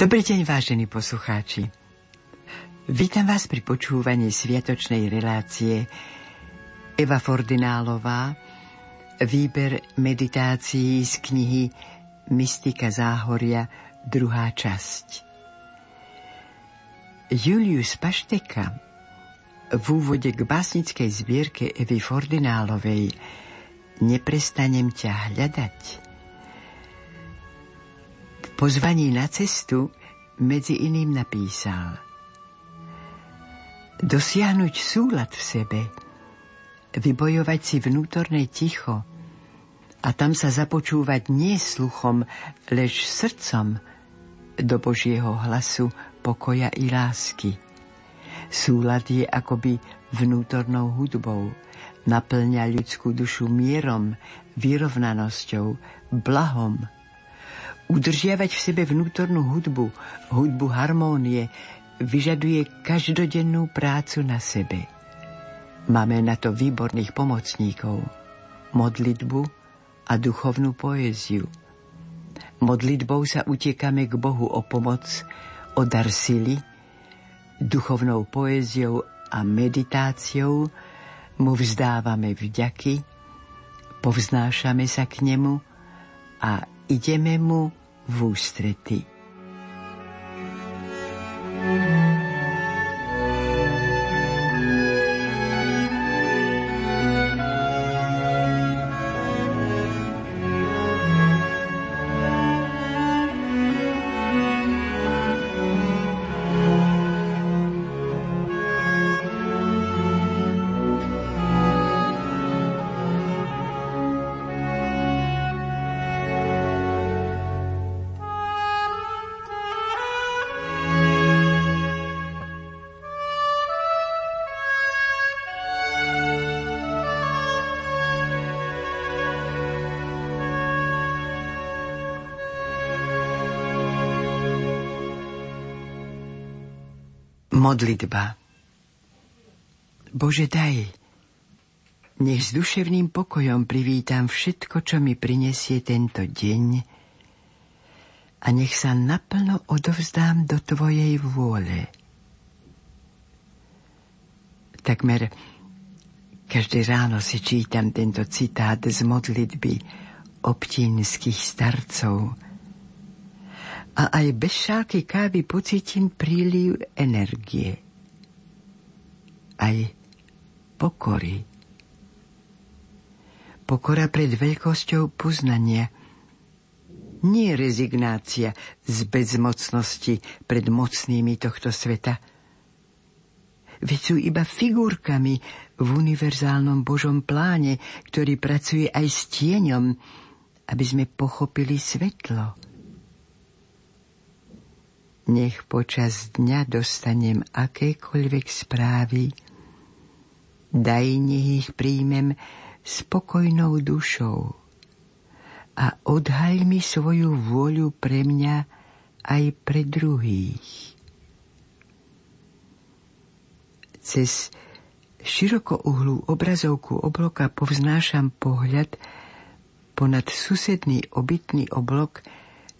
Dobrý deň, vážení poslucháči. Vítam vás pri počúvaní sviatočnej relácie Eva Fordinálová, výber meditácií z knihy Mystika záhoria, druhá časť. Julius Pašteka v úvode k básnickej zbierke Evy Fordinálovej Neprestanem ťa hľadať pozvaní na cestu medzi iným napísal Dosiahnuť súlad v sebe, vybojovať si vnútorné ticho a tam sa započúvať nie sluchom, lež srdcom do Božieho hlasu pokoja i lásky. Súlad je akoby vnútornou hudbou, naplňa ľudskú dušu mierom, vyrovnanosťou, blahom, Udržiavať v sebe vnútornú hudbu, hudbu harmónie, vyžaduje každodennú prácu na sebe. Máme na to výborných pomocníkov. Modlitbu a duchovnú poéziu. Modlitbou sa utiekame k Bohu o pomoc, o dar sily, duchovnou poéziou a meditáciou mu vzdávame vďaky, povznášame sa k nemu a ideme mu v ústrety. Modlitba Bože daj, nech s duševným pokojom privítam všetko, čo mi prinesie tento deň a nech sa naplno odovzdám do Tvojej vôle. Takmer každé ráno si čítam tento citát z modlitby obtínskych starcov – a aj bez šálky kávy pocítim príliv energie. Aj pokory. Pokora pred veľkosťou poznania. Nie rezignácia z bezmocnosti pred mocnými tohto sveta. Veď sú iba figurkami v univerzálnom Božom pláne, ktorý pracuje aj s tieňom, aby sme pochopili svetlo nech počas dňa dostanem akékoľvek správy, daj nech ich príjmem spokojnou dušou a odhaľ mi svoju vôľu pre mňa aj pre druhých. Cez širokouhlú obrazovku obloka povznášam pohľad ponad susedný obytný oblok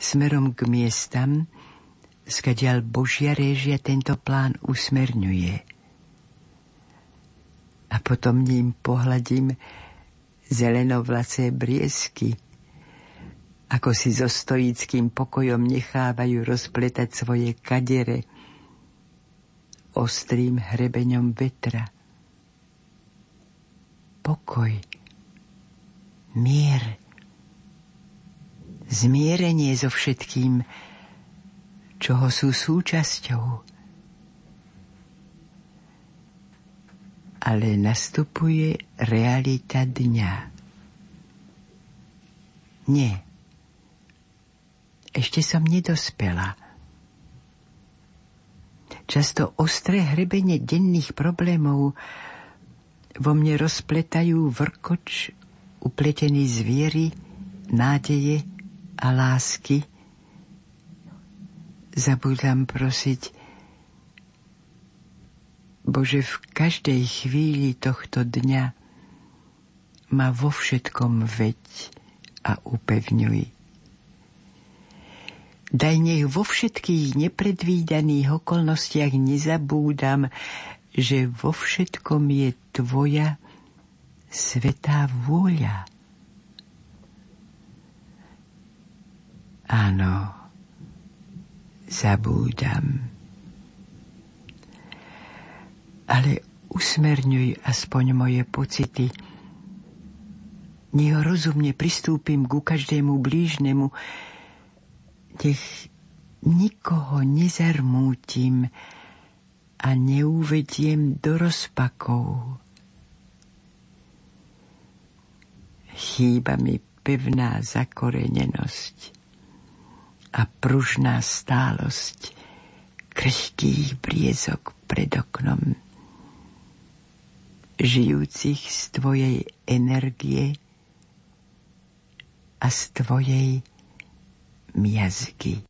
smerom k miestam, skadiaľ Božia réžia tento plán usmerňuje. A potom ním pohľadím zelenovlacé briesky, ako si so stoickým pokojom nechávajú rozpletať svoje kadere ostrým hrebeňom vetra. Pokoj, mier, zmierenie so všetkým, čoho sú súčasťou. Ale nastupuje realita dňa. Nie. Ešte som nedospela. Často ostré hrebenie denných problémov vo mne rozpletajú vrkoč upletený zviery, nádeje a lásky, zabudám prosiť, Bože, v každej chvíli tohto dňa ma vo všetkom veď a upevňuj. Daj nech vo všetkých nepredvídaných okolnostiach nezabúdam, že vo všetkom je Tvoja svetá vôľa. Áno, zabúdam. Ale usmerňuj aspoň moje pocity. Nech rozumne pristúpim ku každému blížnemu, nech nikoho nezarmútim a neuvediem do rozpakov. Chýba mi pevná zakorenenosť a pružná stálosť krehkých briezok pred oknom, žijúcich z tvojej energie a z tvojej miazgy.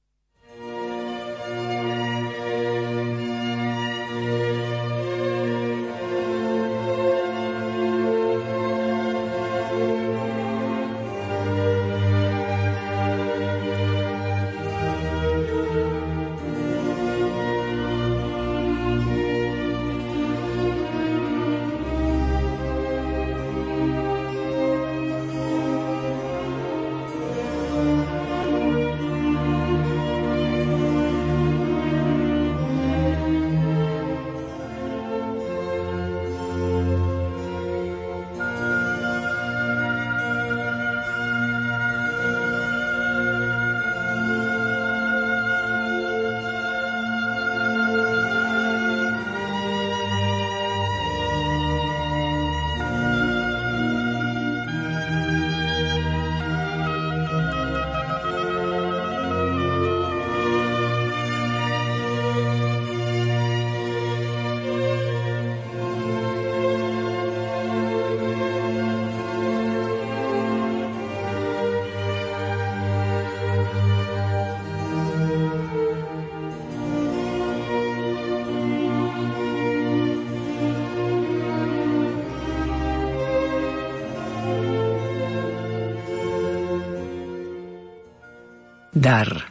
Dar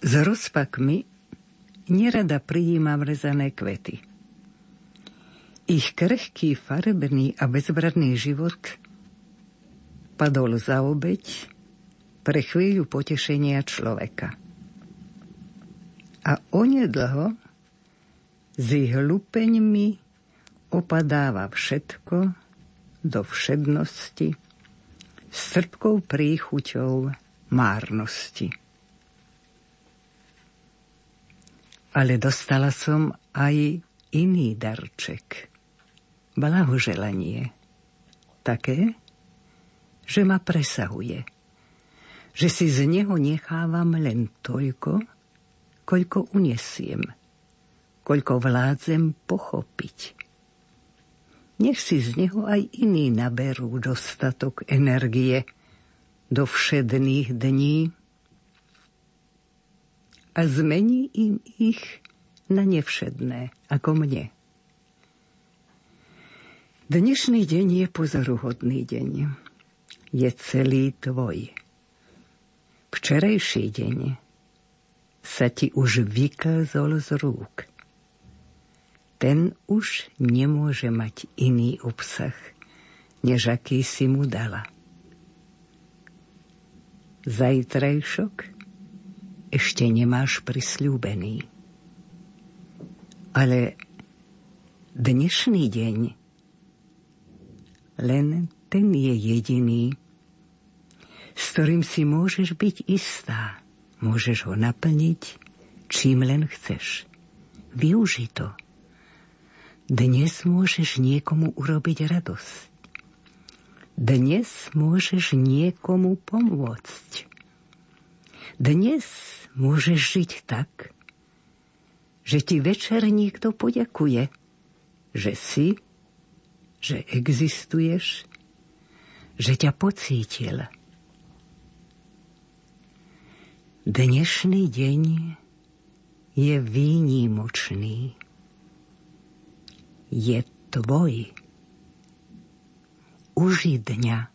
S rozpakmi nerada prijímam rezané kvety. Ich krehký, farebný a bezbradný život padol za obeď pre chvíľu potešenia človeka. A onedlho s ich lupeňmi opadáva všetko do všednosti, s trpkou príchuťou márnosti. Ale dostala som aj iný darček. Blahoželanie. Také, že ma presahuje. Že si z neho nechávam len toľko, koľko unesiem, koľko vládzem pochopiť nech si z neho aj iní naberú dostatok energie do všedných dní a zmení im ich na nevšedné, ako mne. Dnešný deň je pozoruhodný deň. Je celý tvoj. Včerajší deň sa ti už vykázol z rúk ten už nemôže mať iný obsah, než aký si mu dala. Zajtrajšok ešte nemáš prisľúbený. Ale dnešný deň len ten je jediný, s ktorým si môžeš byť istá. Môžeš ho naplniť, čím len chceš. Využi to. Dnes môžeš niekomu urobiť radosť. Dnes môžeš niekomu pomôcť. Dnes môžeš žiť tak, že ti večer niekto poďakuje, že si, že existuješ, že ťa pocítil. Dnešný deň je výnimočný je tvoj. Uži dňa.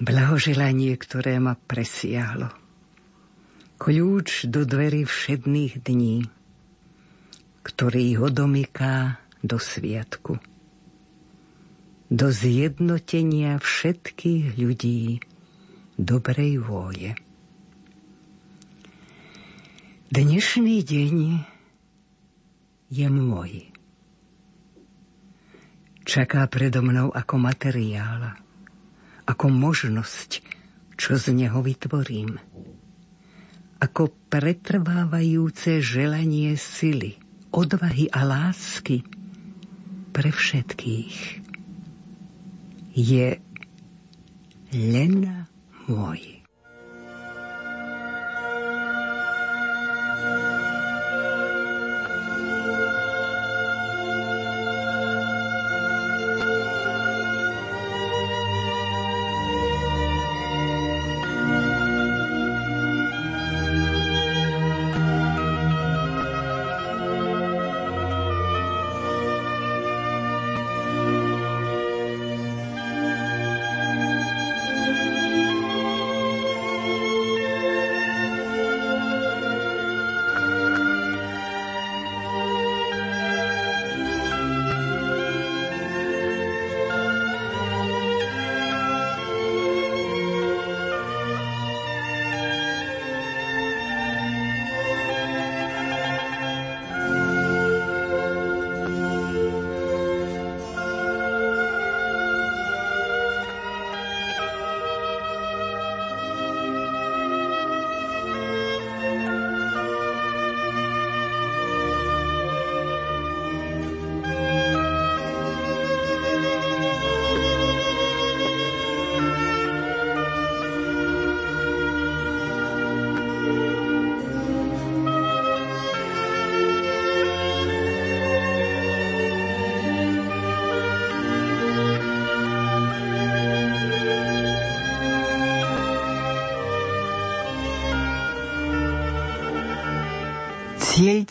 Blahoželanie, ktoré ma presiahlo. Kľúč do dverí všedných dní, ktorý ho domyká do sviatku. Do zjednotenia všetkých ľudí dobrej vôle. Dnešný deň je môj. Čaká predo mnou ako materiál ako možnosť, čo z neho vytvorím. Ako pretrvávajúce želanie sily, odvahy a lásky pre všetkých. Je len môj.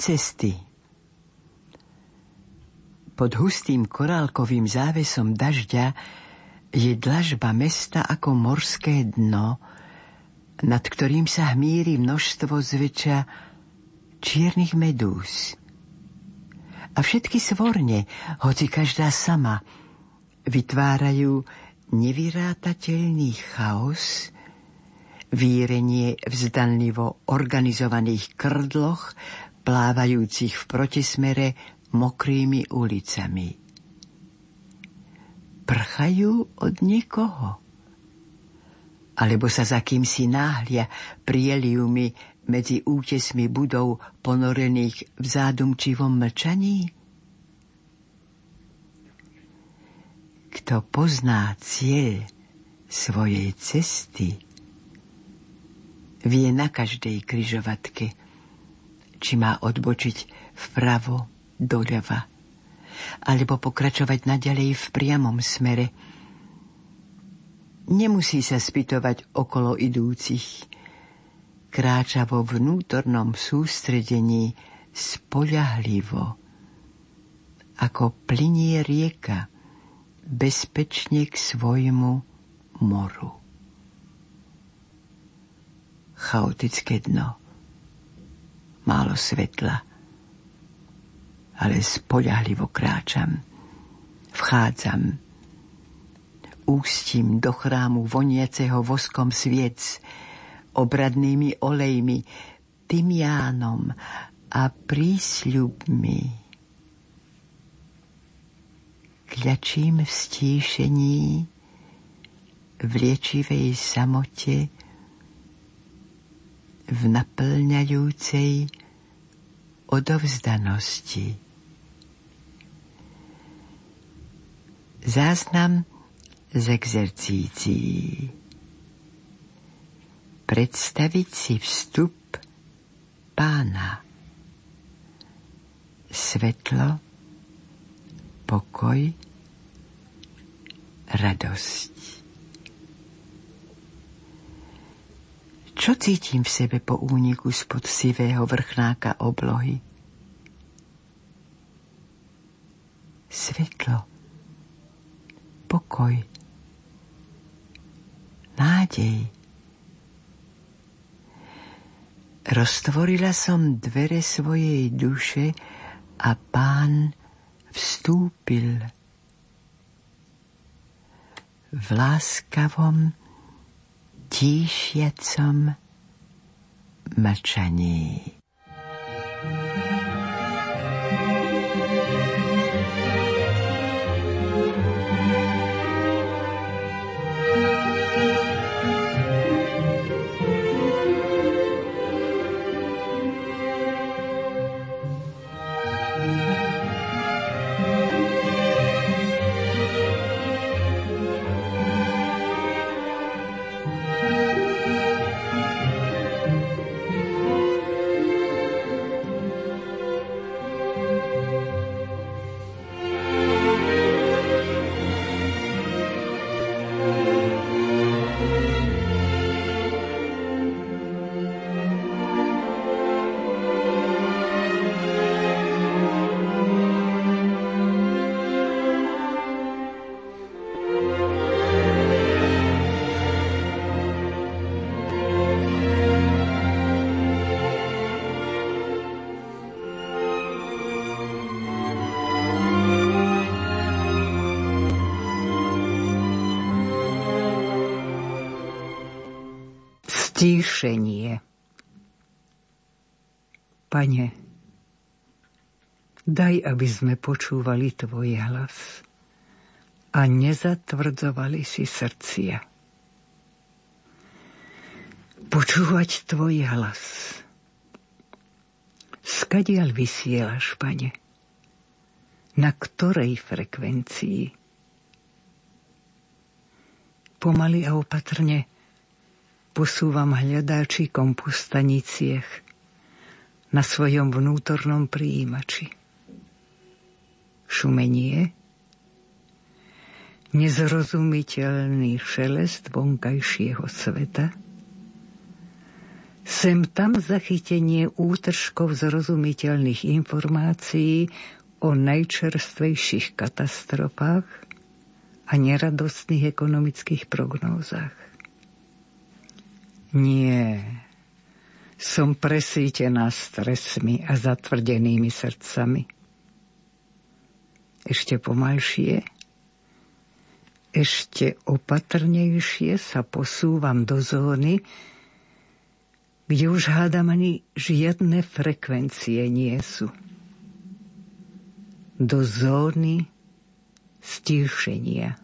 Cesty Pod hustým korálkovým závesom dažďa je dlažba mesta ako morské dno, nad ktorým sa hmíri množstvo zväčša čiernych medúz. A všetky svorne, hoci každá sama, vytvárajú nevyrátateľný chaos, vírenie v organizovaných krdloch, plávajúcich v protismere mokrými ulicami. Prchajú od niekoho? Alebo sa za kýmsi náhlia prieliumi medzi útesmi budov ponorených v zádumčivom mlčaní? Kto pozná cieľ svojej cesty, vie na každej kryžovatke – či má odbočiť vpravo, doľava, alebo pokračovať naďalej v priamom smere. Nemusí sa spýtovať okolo idúcich. Kráča vo vnútornom sústredení spoľahlivo, ako plinie rieka bezpečne k svojmu moru. Chaotické dno málo svetla. Ale spoľahlivo kráčam. Vchádzam. Ústím do chrámu voniaceho voskom sviec, obradnými olejmi, tymiánom a prísľubmi. Kľačím v stíšení, v liečivej samote, v naplňajúcej odovzdanosti. Záznam z exercícií. Predstaviť si vstup pána. Svetlo, pokoj, radosť. Čo cítim v sebe po úniku spod sivého vrchnáka oblohy? Svetlo, pokoj, nádej. Roztvorila som dvere svojej duše a pán vstúpil. V láskavom, tíšiacom mlčaní. Stíšenie. Pane, daj, aby sme počúvali Tvoj hlas a nezatvrdzovali si srdcia. Počúvať Tvoj hlas. Skadiaľ vysielaš, Pane? Na ktorej frekvencii? Pomaly a opatrne posúvam hľadáčikom po staniciach na svojom vnútornom príjimači. Šumenie, nezrozumiteľný šelest vonkajšieho sveta, sem tam zachytenie útržkov zrozumiteľných informácií o najčerstvejších katastrofách a neradostných ekonomických prognózach. Nie. Som presítená stresmi a zatvrdenými srdcami. Ešte pomalšie, ešte opatrnejšie sa posúvam do zóny, kde už hádam ani žiadne frekvencie nie sú. Do zóny stíšenia.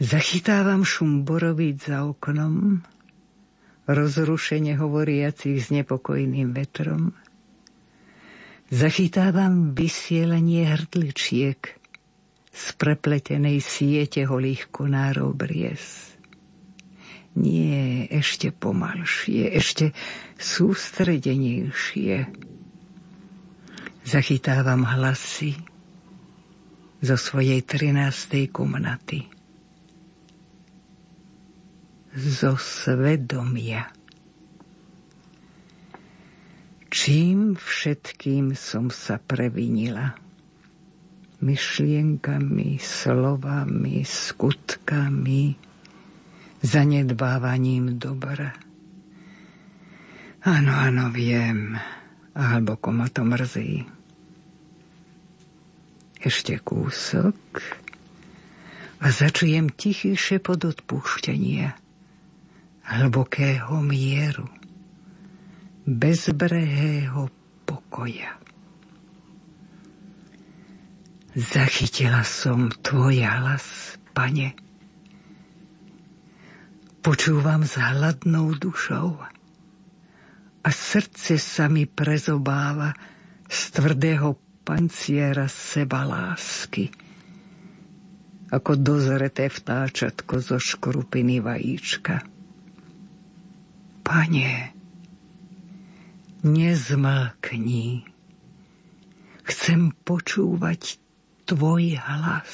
Zachytávam šum borovíc za oknom, rozrušene hovoriacich s nepokojným vetrom. Zachytávam vysielanie hrdličiek z prepletenej siete holých konárov bries. Nie, ešte pomalšie, ešte sústredenejšie. Zachytávam hlasy zo svojej trinástej komnaty zo svedomia. Čím všetkým som sa previnila? Myšlienkami, slovami, skutkami, zanedbávaním dobra. Áno, áno, viem. A hlboko ma to mrzí. Ešte kúsok a začujem tichý šepot odpúštenia hlbokého mieru, bezbrehého pokoja. Zachytila som tvoj hlas, pane. Počúvam s hladnou dušou a srdce sa mi prezobáva z tvrdého panciera seba lásky, ako dozreté vtáčatko zo škrupiny vajíčka. Pane, nezmlkni. Chcem počúvať Tvoj hlas.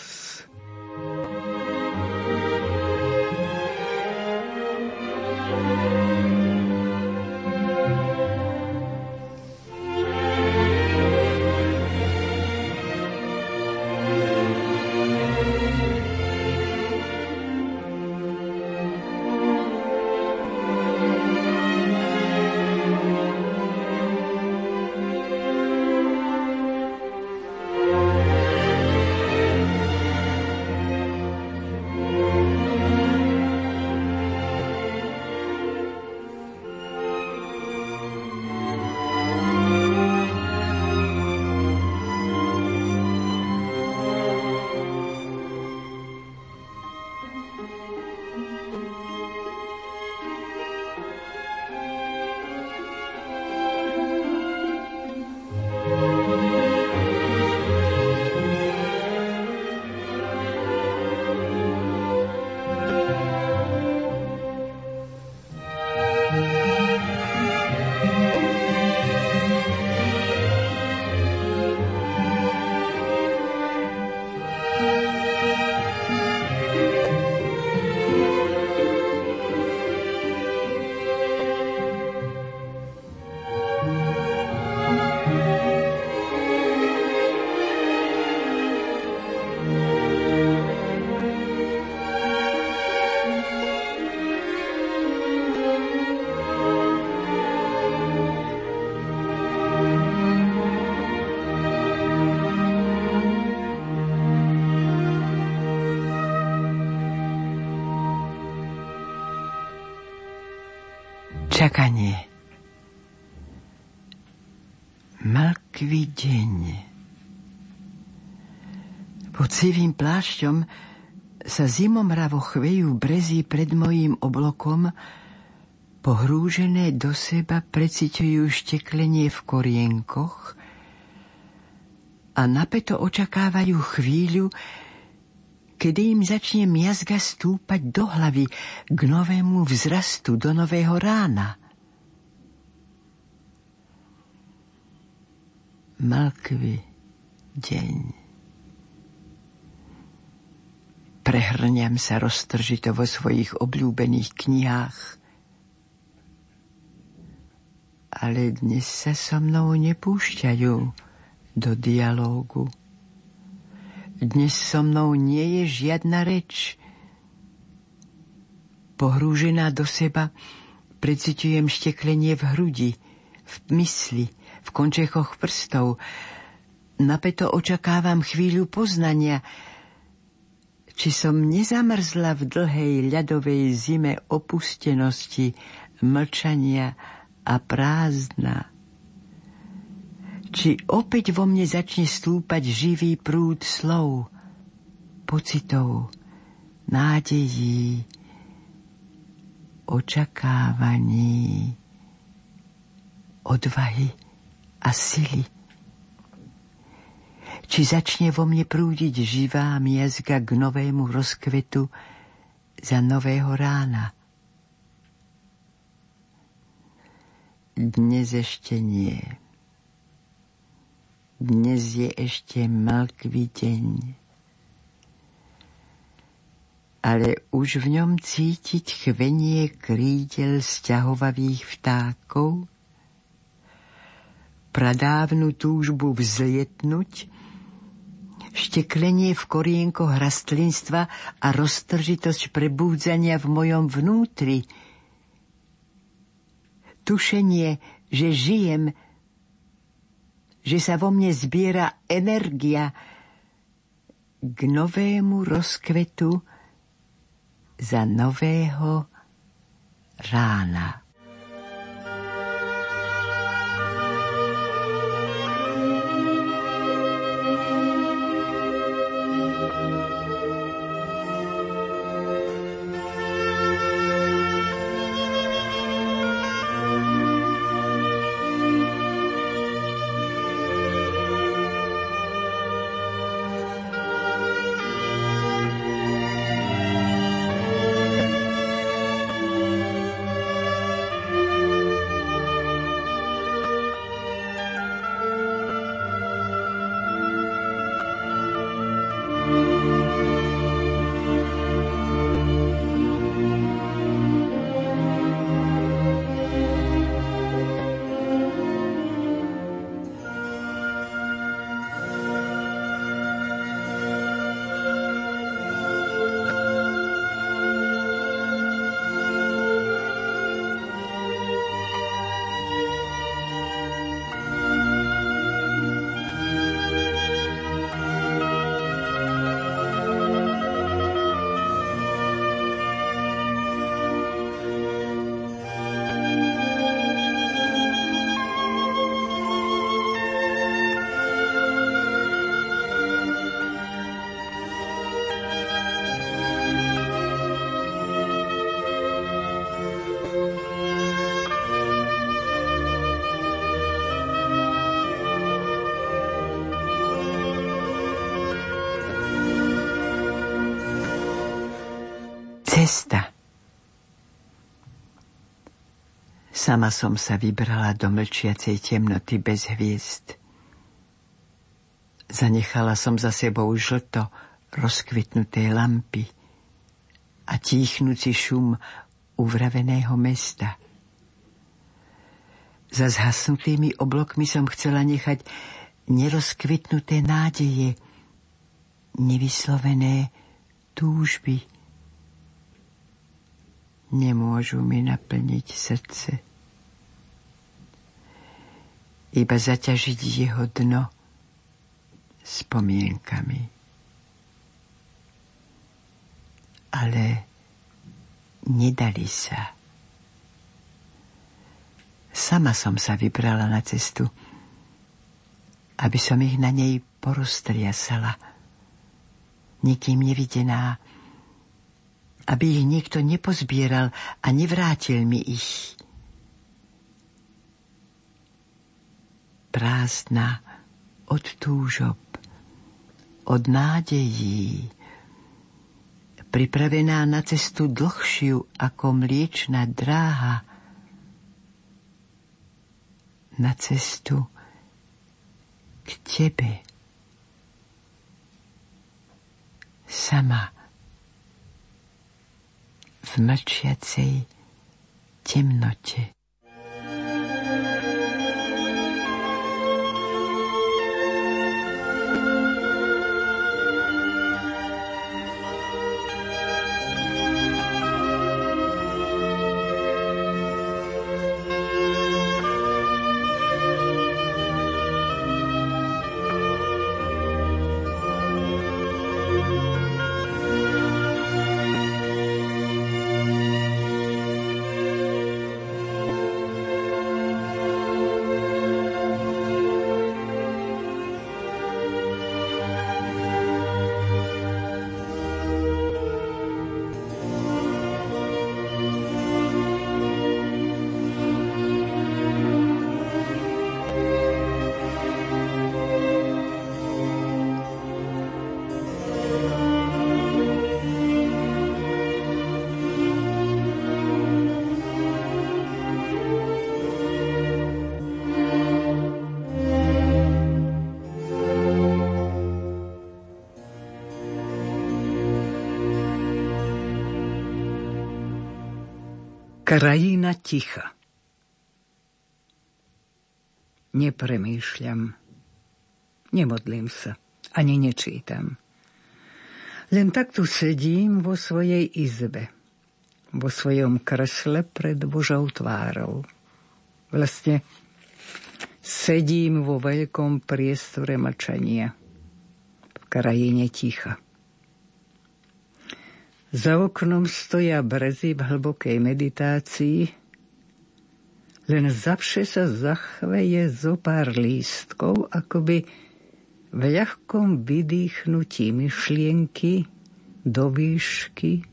Čakanie. Mlkvý deň. Pod sivým plášťom sa zimomravo chvejú brezy pred mojím oblokom, pohrúžené do seba preciťujú šteklenie v korienkoch a napeto očakávajú chvíľu, kedy im začne miazga stúpať do hlavy k novému vzrastu, do nového rána. Malkvý deň. Prehrňam sa roztržito vo svojich obľúbených knihách ale dnes sa so mnou nepúšťajú do dialógu. Dnes so mnou nie je žiadna reč. Pohrúžená do seba precitujem šteklenie v hrudi, v mysli, v končechoch prstov. Napeto očakávam chvíľu poznania, či som nezamrzla v dlhej ľadovej zime opustenosti, mlčania a prázdna. Či opäť vo mne začne stúpať živý prúd slov, pocitov, nádejí, očakávaní, odvahy a sily. Či začne vo mne prúdiť živá miezga k novému rozkvetu za nového rána. Dnes ešte nie. Dnes je ešte malkvý deň. Ale už v ňom cítiť chvenie krídel sťahovavých vtákov, pradávnu túžbu vzlietnúť, šteklenie v korienkoch rastlinstva a roztržitosť prebúdzania v mojom vnútri – tušenie, že žijem, že sa vo mne zbiera energia k novému rozkvetu za nového rána. Cesta. Sama som sa vybrala do mlčiacej temnoty bez hviezd. Zanechala som za sebou žlto rozkvitnuté lampy a tíchnúci šum uvraveného mesta. Za zhasnutými oblokmi som chcela nechať nerozkvitnuté nádeje, nevyslovené túžby nemôžu mi naplniť srdce. Iba zaťažiť jeho dno spomienkami. Ale nedali sa. Sama som sa vybrala na cestu, aby som ich na nej poroztriasala. Nikým nevidená, aby ich niekto nepozbieral a nevrátil mi ich. Prázdna od túžob, od nádejí, pripravená na cestu dlhšiu ako mliečna dráha, na cestu k tebe. Sama v mlčiacej temnote. Krajina ticha. Nepremýšľam, nemodlím sa, ani nečítam. Len tak tu sedím vo svojej izbe, vo svojom kresle pred Božou tvárou. Vlastne sedím vo veľkom priestore mlčania, v krajine ticha. Za oknom stoja brezy v hlbokej meditácii, len zavše sa zachveje zo pár lístkov, akoby v ľahkom vydýchnutí myšlienky do výšky,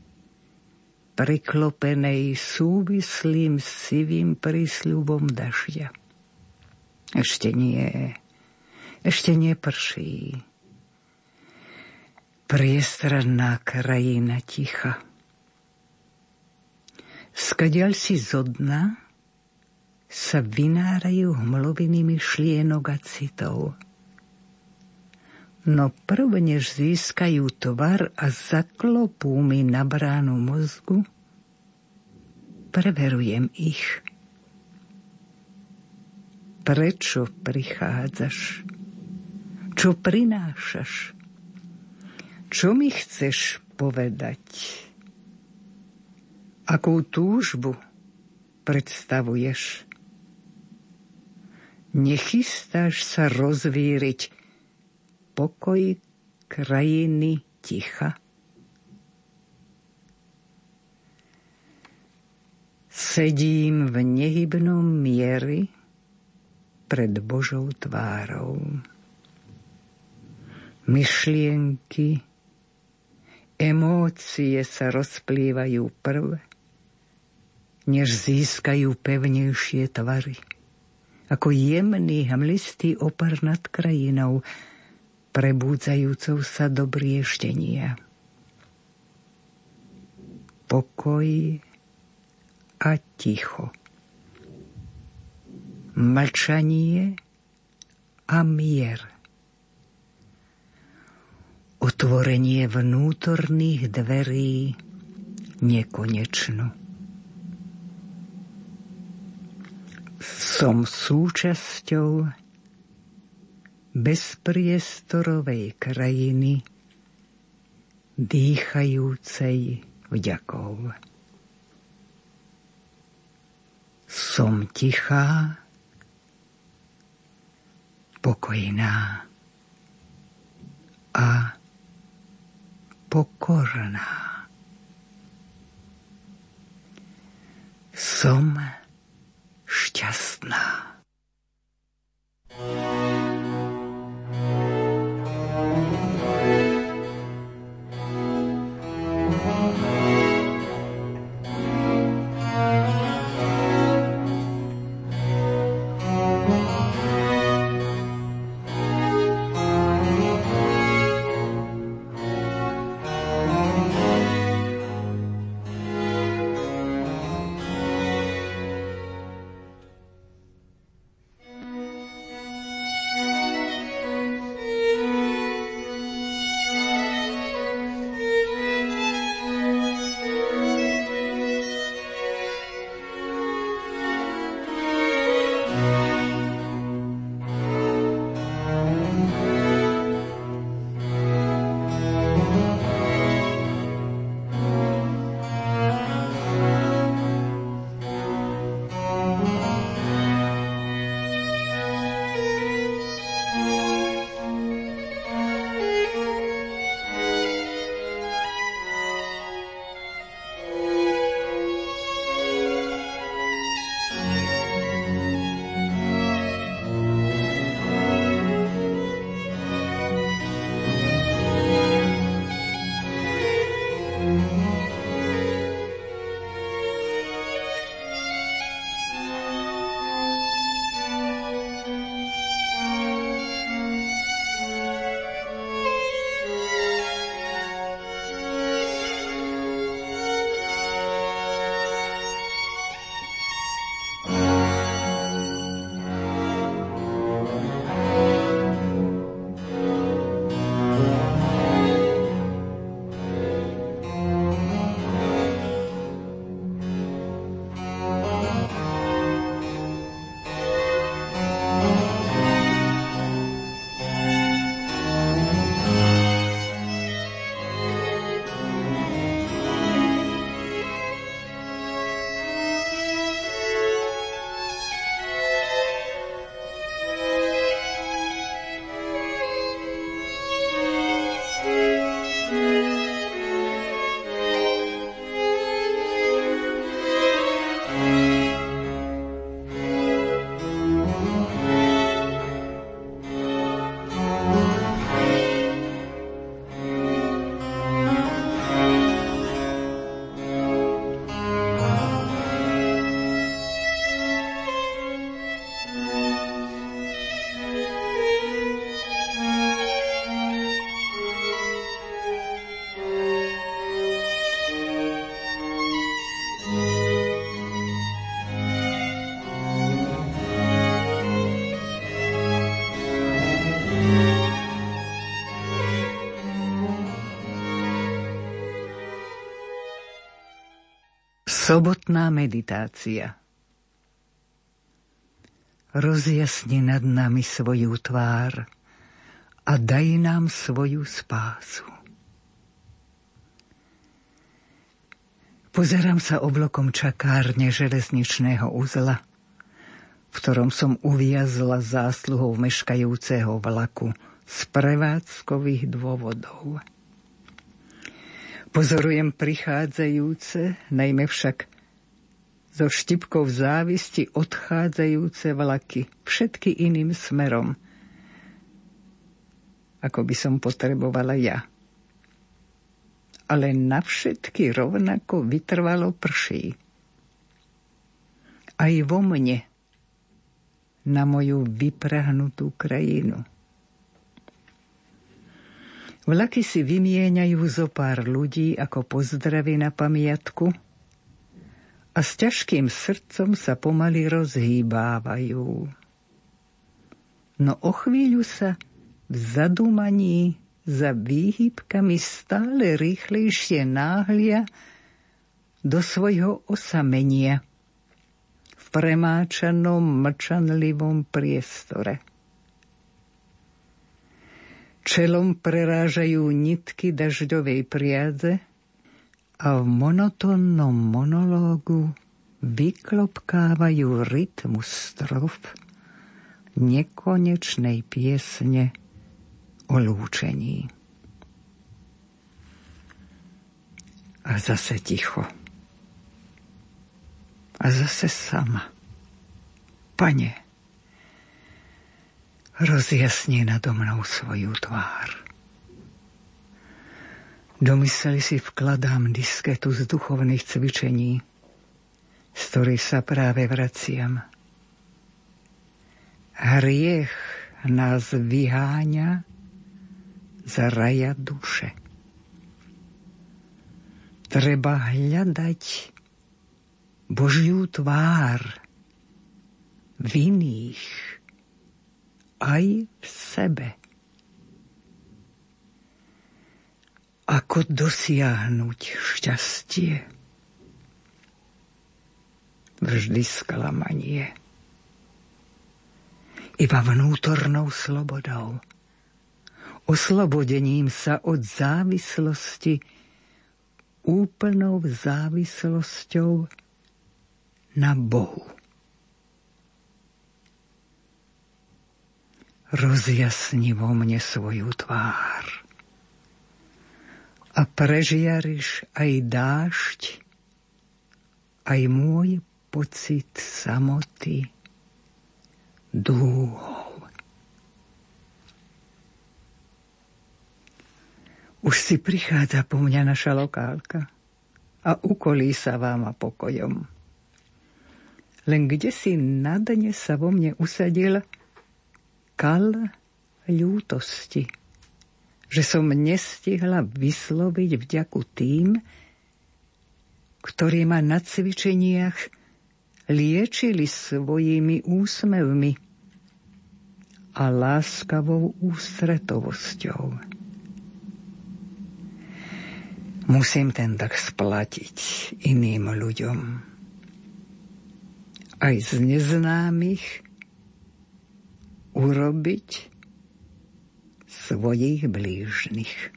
priklopenej súvislým sivým prísľubom dažďa. Ešte nie, ešte neprší priestranná krajina ticha. Skadiaľ si zo dna sa vynárajú hmloviny myšlienok a citov. No prv, než získajú tvar a zaklopú mi na bránu mozgu, preverujem ich. Prečo prichádzaš? Čo prinášaš? Čo mi chceš povedať? Akú túžbu predstavuješ? Nechystáš sa rozvíriť pokoj krajiny ticha? Sedím v nehybnom miery pred Božou tvárou. Myšlienky Emócie sa rozplývajú prv, než získajú pevnejšie tvary. Ako jemný hmlistý opar nad krajinou, prebúdzajúcou sa do brieštenia. Pokoj a ticho. Mlčanie a mier – otvorenie vnútorných dverí nekonečno. Som súčasťou bezpriestorovej krajiny, dýchajúcej vďakov. Som tichá, pokojná pokorná. Som šťastná. Sobotná meditácia Rozjasni nad nami svoju tvár a daj nám svoju spásu. Pozerám sa oblokom čakárne železničného uzla, v ktorom som uviazla zásluhou meškajúceho vlaku z prevádzkových dôvodov. Pozorujem prichádzajúce, najmä však zo štipkou závisti odchádzajúce vlaky, všetky iným smerom, ako by som potrebovala ja. Ale na všetky rovnako vytrvalo prší. Aj vo mne, na moju vyprahnutú krajinu. Vlaky si vymieňajú zo pár ľudí ako pozdravy na pamiatku a s ťažkým srdcom sa pomaly rozhýbávajú. No o chvíľu sa v zadúmaní za výhybkami stále rýchlejšie náhlia do svojho osamenia v premáčanom mlčanlivom priestore. Čelom prerážajú nitky dažďovej priadze a v monotónnom monológu vyklopkávajú rytmus strof nekonečnej piesne o lúčení. A zase ticho. A zase sama. Pane, rozjasni nado mnou svoju tvár. Do mysli si vkladám disketu z duchovných cvičení, z ktorých sa práve vraciam. Hriech nás vyháňa z raja duše. Treba hľadať Božiu tvár v iných, aj v sebe. Ako dosiahnuť šťastie? Vždy sklamanie. Iba vnútornou slobodou. Oslobodením sa od závislosti úplnou závislosťou na Bohu. Rozjasni vo mne svoju tvár a prežiariš aj dážď, aj môj pocit samoty dúhou. Už si prichádza po mňa naša lokálka a ukolí sa vám a pokojom. Len kde si na dne sa vo mne usadil kal ľútosti, že som nestihla vysloviť vďaku tým, ktorí ma na cvičeniach liečili svojimi úsmevmi a láskavou ústretovosťou. Musím ten tak splatiť iným ľuďom aj z neznámych urobiť svojich blížnych.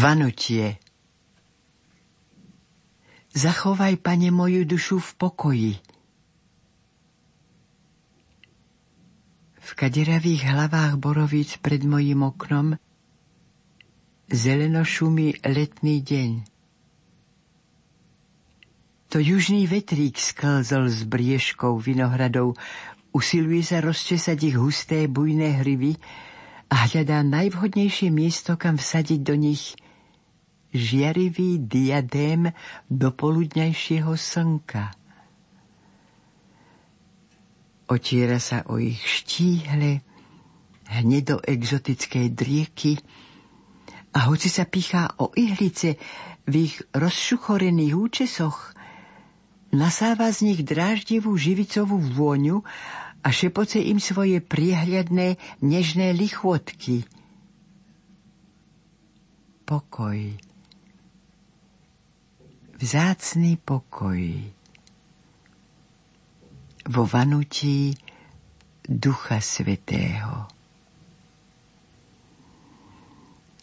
Vanutie Zachovaj, pane, moju dušu v pokoji. V kaderavých hlavách borovíc pred mojim oknom zeleno šumí letný deň. To južný vetrík sklzol z briežkou vinohradov, usiluje sa rozčesať ich husté bujné hrivy a hľadá najvhodnejšie miesto, kam vsadiť do nich – žiarivý diadém dopoludňajšieho slnka. Otiera sa o ich štíhle, hnedo exotické drieky a hoci sa pichá o ihlice v ich rozšuchorených účesoch, nasáva z nich dráždivú živicovú vôňu a šepoce im svoje priehľadné, nežné lichvotky. Pokoj vzácný pokoj vo vanutí Ducha Svetého.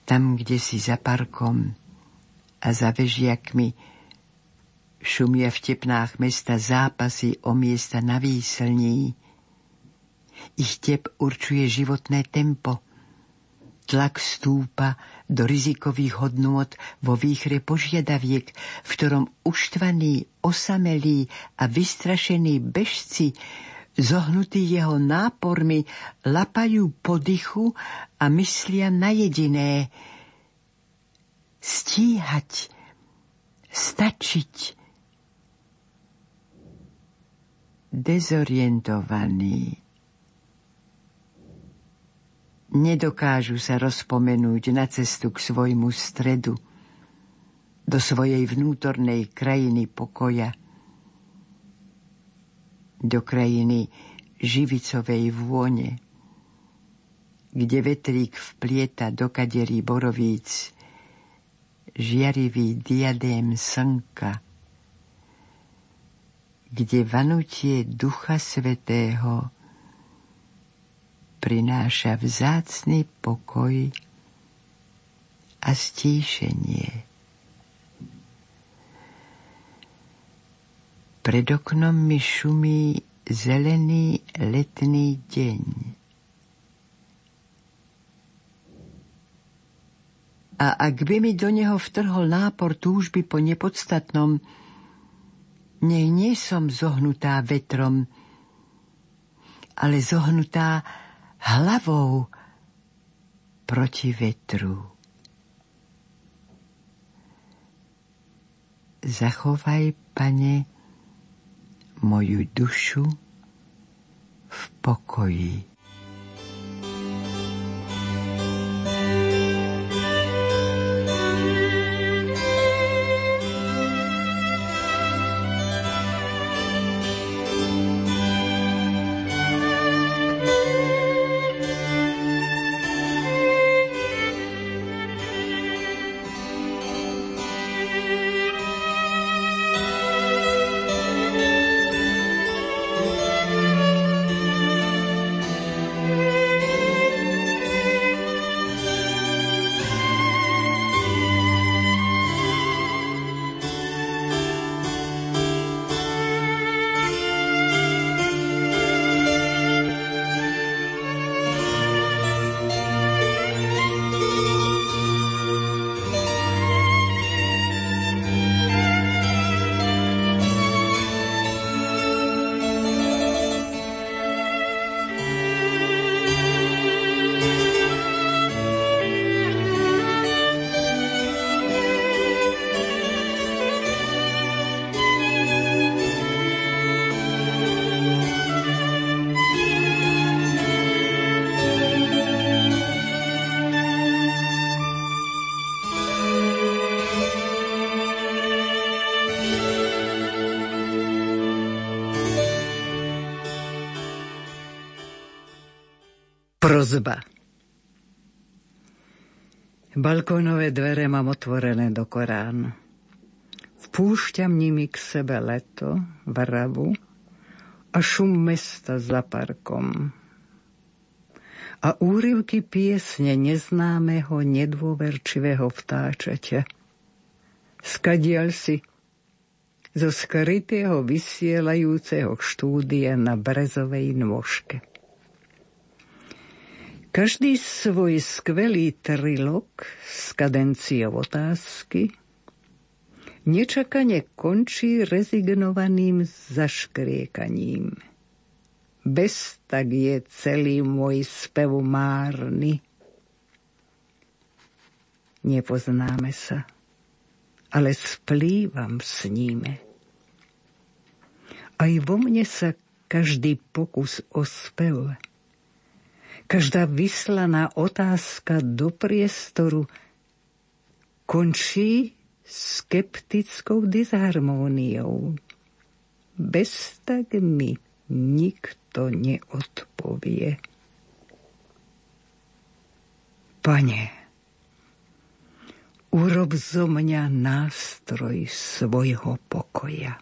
Tam, kde si za parkom a za vežiakmi šumia v tepnách mesta zápasy o miesta na výslní, Ich tep určuje životné tempo. Tlak stúpa do rizikových hodnôt vo výchre požiadaviek, v ktorom uštvaní, osamelí a vystrašení bežci zohnutí jeho nápormi lapajú po dychu a myslia na jediné stíhať, stačiť. Dezorientovaní nedokážu sa rozpomenúť na cestu k svojmu stredu, do svojej vnútornej krajiny pokoja, do krajiny živicovej vône, kde vetrík vplieta do kaderí borovíc žiarivý diadém slnka, kde vanutie Ducha Svetého prináša vzácny pokoj a stíšenie. Pred oknom mi šumí zelený letný deň. A ak by mi do neho vtrhol nápor túžby po nepodstatnom, nech nie som zohnutá vetrom, ale zohnutá hlavou proti vetru. Zachovaj, pane, moju dušu v pokoji. Prozba. Balkónové dvere mám otvorené do Koránu. Vpúšťam nimi k sebe leto, vravu a šum mesta za parkom. A úryvky piesne neznámeho, nedôverčivého vtáčaťa. Skadial si zo skrytého vysielajúceho štúdia na brezovej nôžke. Každý svoj skvelý trilog s kadenciou otázky nečakane končí rezignovaným zaškriekaním. Bez tak je celý môj spev márny. Nepoznáme sa, ale splývam s níme. Aj vo mne sa každý pokus o spev Každá vyslaná otázka do priestoru končí skeptickou disharmóniou. Bez tak mi nikto neodpovie. Pane, urob zo mňa nástroj svojho pokoja.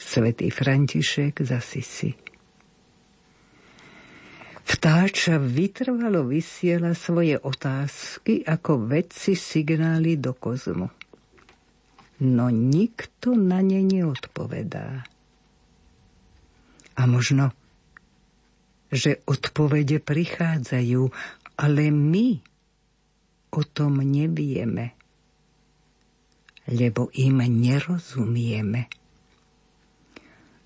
Svetý František z Asisi Vtáča vytrvalo vysiela svoje otázky ako vedci signály do kozmu. No nikto na ne neodpovedá. A možno že odpovede prichádzajú, ale my o tom nevieme, lebo im nerozumieme.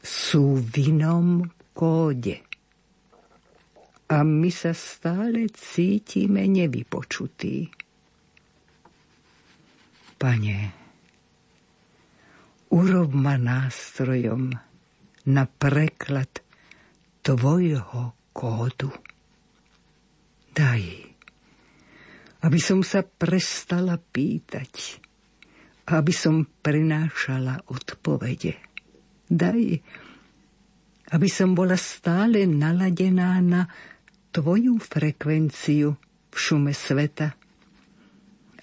Sú v inom kóde. A my sa stále cítime nevypočutí. Pane, urob ma nástrojom na preklad tvojho kódu. Daj, aby som sa prestala pýtať, aby som prinášala odpovede. Daj, aby som bola stále naladená na tvoju frekvenciu v šume sveta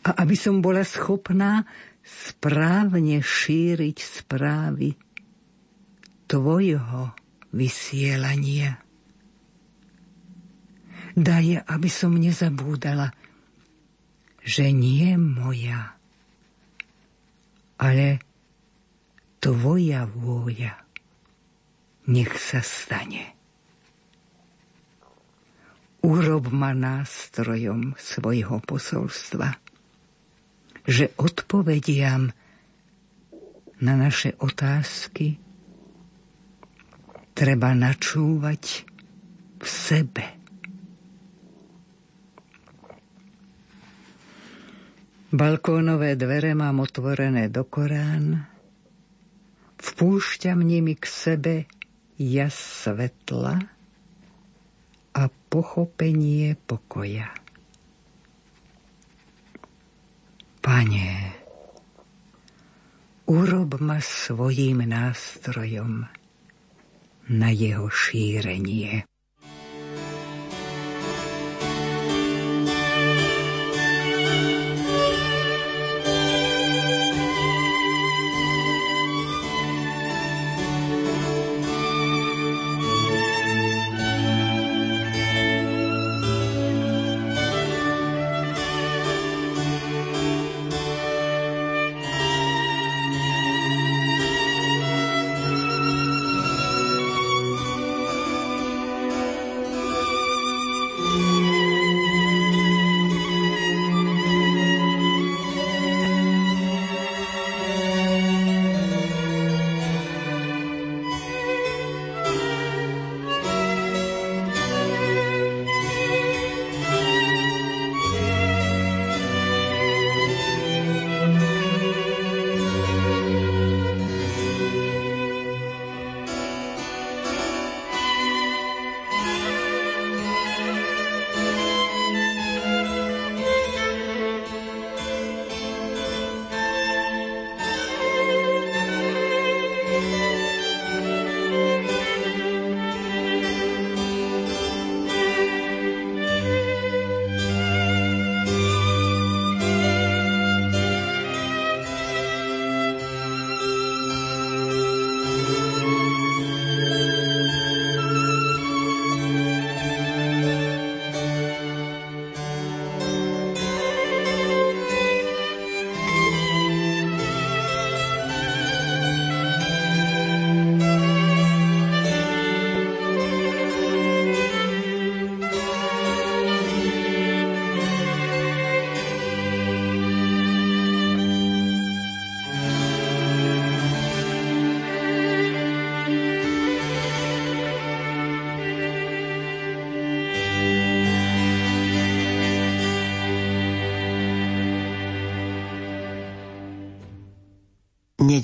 a aby som bola schopná správne šíriť správy tvojho vysielania. Daj, aby som nezabúdala, že nie moja, ale tvoja vôľa nech sa stane. Urob ma nástrojom svojho posolstva, že odpovediam na naše otázky treba načúvať v sebe. Balkónové dvere mám otvorené do Korán, vpúšťam nimi k sebe jas svetla pochopenie pokoja. Pane, urob ma svojím nástrojom – na jeho šírenie.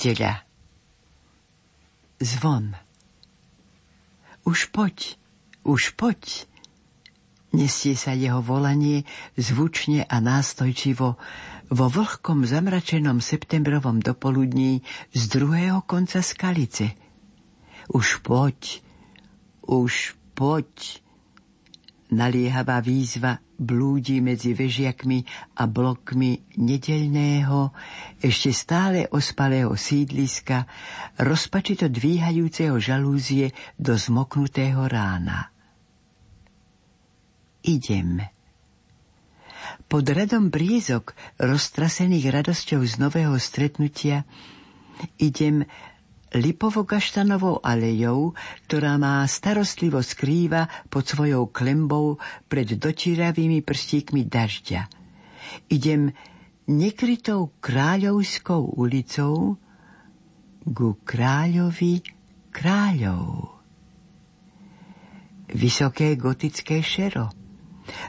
Nedeľa. Zvon. Už poď, už poď. Nesie sa jeho volanie zvučne a nástojčivo vo vlhkom zamračenom septembrovom dopoludní z druhého konca skalice. Už poď, už poď. Naliehavá výzva blúdi medzi vežiakmi a blokmi nedeľného, ešte stále ospalého sídliska, rozpačito dvíhajúceho žalúzie do zmoknutého rána. Idem. Pod radom brízok, roztrasených radosťou z nového stretnutia, idem lipovo-gaštanovou alejou, ktorá má starostlivo skrýva pod svojou klembou pred dočíravými prstíkmi dažďa. Idem nekrytou kráľovskou ulicou ku kráľovi kráľov. Vysoké gotické šero,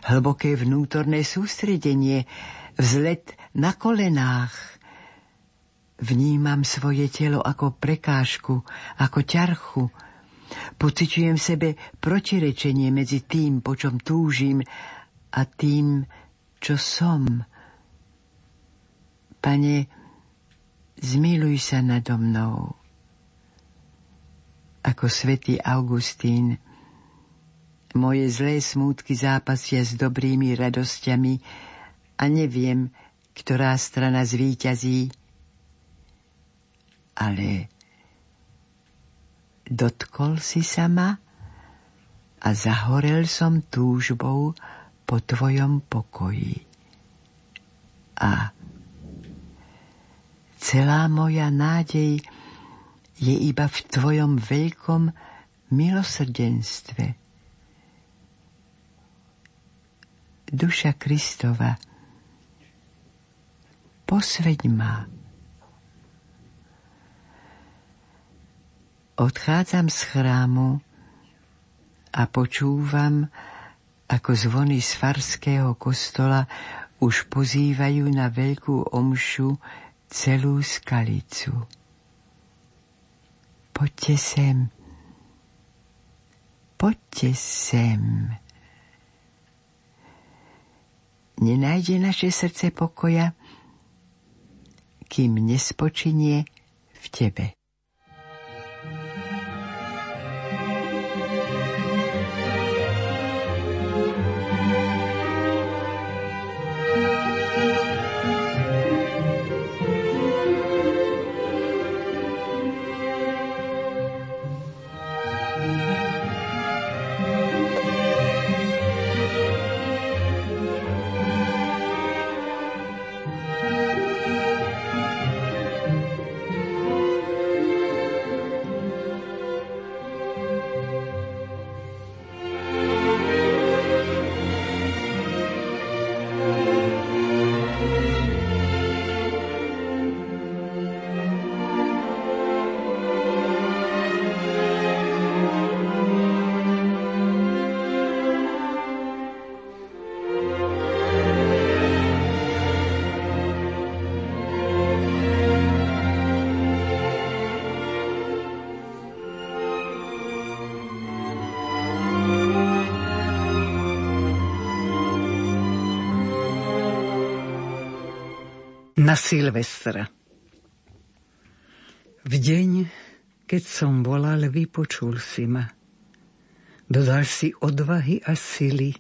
hlboké vnútorné sústredenie, vzlet na kolenách – Vnímam svoje telo ako prekážku, ako ťarchu. Pociťujem v sebe protirečenie medzi tým, po čom túžim a tým, čo som. Pane, zmiluj sa nado mnou. Ako svätý Augustín, moje zlé smútky zápasia s dobrými radosťami a neviem, ktorá strana zvíťazí, ale dotkol si sa ma a zahorel som túžbou po tvojom pokoji. A celá moja nádej je iba v tvojom veľkom milosrdenstve. Duša Kristova, posveď ma Odchádzam z chrámu a počúvam, ako zvony z farského kostola už pozývajú na veľkú omšu celú skalicu. Poďte sem, poďte sem. Nenájde naše srdce pokoja, kým nespočinie v tebe. Na Silvestra. V deň, keď som volal, vypočul si ma. Dodal si odvahy a sily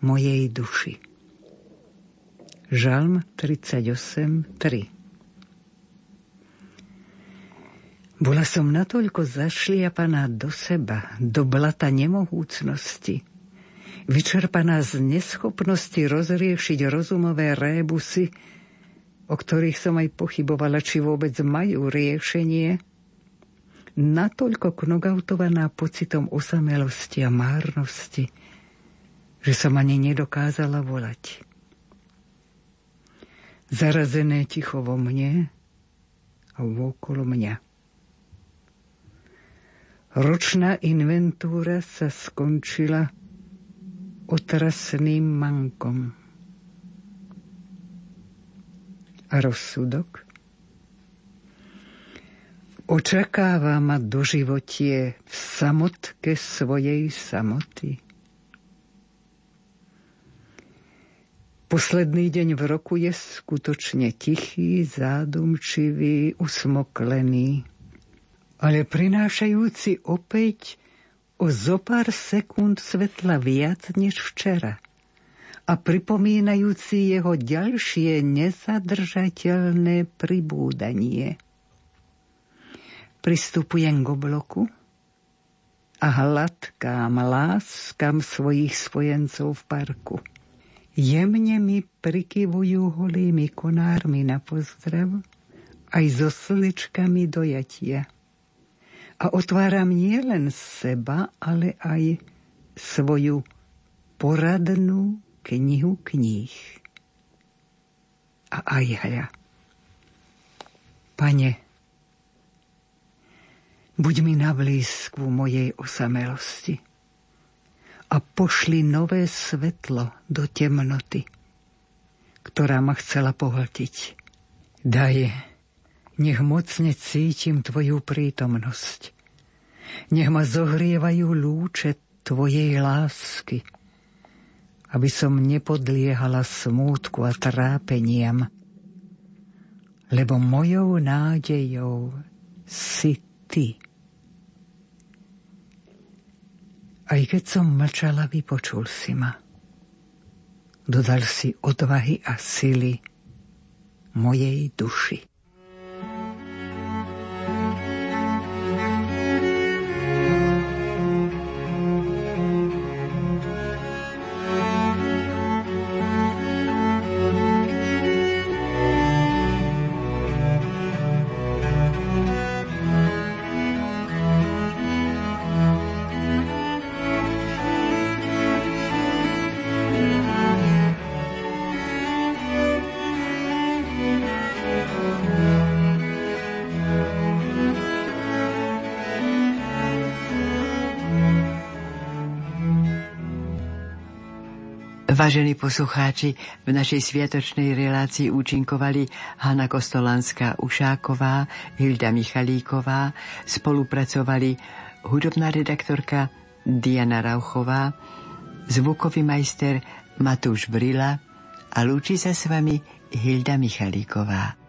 mojej duši. Žalm 38.3 Bola som natoľko zašliapaná do seba, do blata nemohúcnosti, vyčerpaná z neschopnosti rozriešiť rozumové rébusy, o ktorých som aj pochybovala, či vôbec majú riešenie, natoľko knogautovaná pocitom osamelosti a márnosti, že som ani nedokázala volať. Zarazené ticho vo mne a okolo mňa. Ročná inventúra sa skončila otrasným mankom a rozsudok? Očakáva ma životie v samotke svojej samoty. Posledný deň v roku je skutočne tichý, zádumčivý, usmoklený, ale prinášajúci opäť o zopár sekúnd svetla viac než včera a pripomínajúci jeho ďalšie nezadržateľné pribúdanie. Pristupujem k obloku a hladkám, láskam svojich spojencov v parku. Jemne mi prikyvujú holými konármi na pozdrav, aj so slečkami dojatia. A otváram nie len seba, ale aj svoju poradnú knihu kníh. A aj hľa. Pane, buď mi na blízku mojej osamelosti a pošli nové svetlo do temnoty, ktorá ma chcela pohltiť. Daj, nech mocne cítim Tvoju prítomnosť. Nech ma zohrievajú lúče Tvojej lásky, aby som nepodliehala smútku a trápeniam, lebo mojou nádejou si Ty. Aj keď som mlčala, vypočul si ma. Dodal si odvahy a sily mojej duši. Vážení poslucháči, v našej sviatočnej relácii účinkovali Hanna Kostolanská Ušáková, Hilda Michalíková, spolupracovali hudobná redaktorka Diana Rauchová, zvukový majster Matúš Brila a lúči sa s vami Hilda Michalíková.